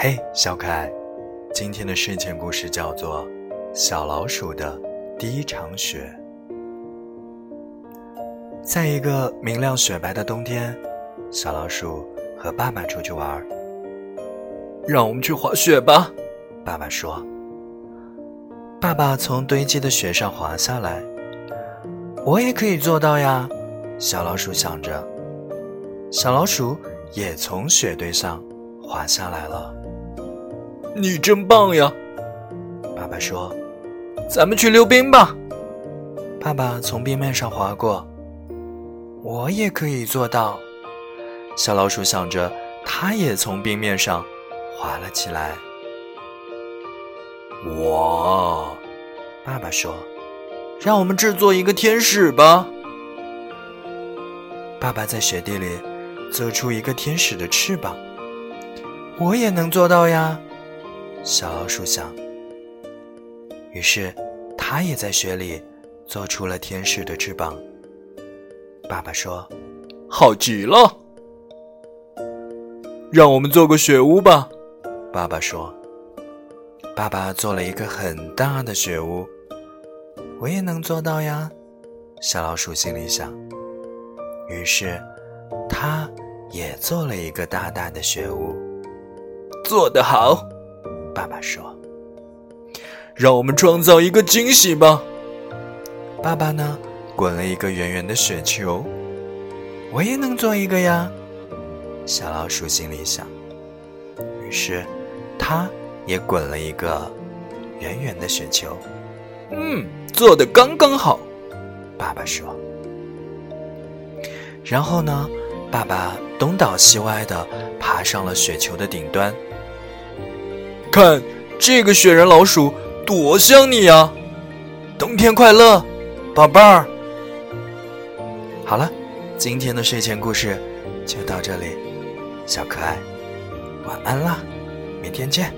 嘿，小可爱，今天的睡前故事叫做《小老鼠的第一场雪》。在一个明亮雪白的冬天，小老鼠和爸爸出去玩。让我们去滑雪吧，爸爸说。爸爸从堆积的雪上滑下来，我也可以做到呀。小老鼠想着，小老鼠也从雪堆上滑下来了。你真棒呀！爸爸说：“咱们去溜冰吧。”爸爸从冰面上滑过，我也可以做到。小老鼠想着，它也从冰面上滑了起来。哇！爸爸说：“让我们制作一个天使吧。”爸爸在雪地里做出一个天使的翅膀，我也能做到呀。小老鼠想，于是它也在雪里做出了天使的翅膀。爸爸说：“好极了，让我们做个雪屋吧。”爸爸说：“爸爸做了一个很大的雪屋，我也能做到呀。”小老鼠心里想。于是，他也做了一个大大的雪屋。做得好，爸爸说：“让我们创造一个惊喜吧。”爸爸呢，滚了一个圆圆的雪球。我也能做一个呀，小老鼠心里想。于是，他也滚了一个圆圆的雪球。嗯，做的刚刚好，爸爸说。然后呢，爸爸东倒西歪的爬上了雪球的顶端。看这个雪人老鼠多像你呀！冬天快乐，宝贝儿。好了，今天的睡前故事就到这里，小可爱，晚安啦，明天见。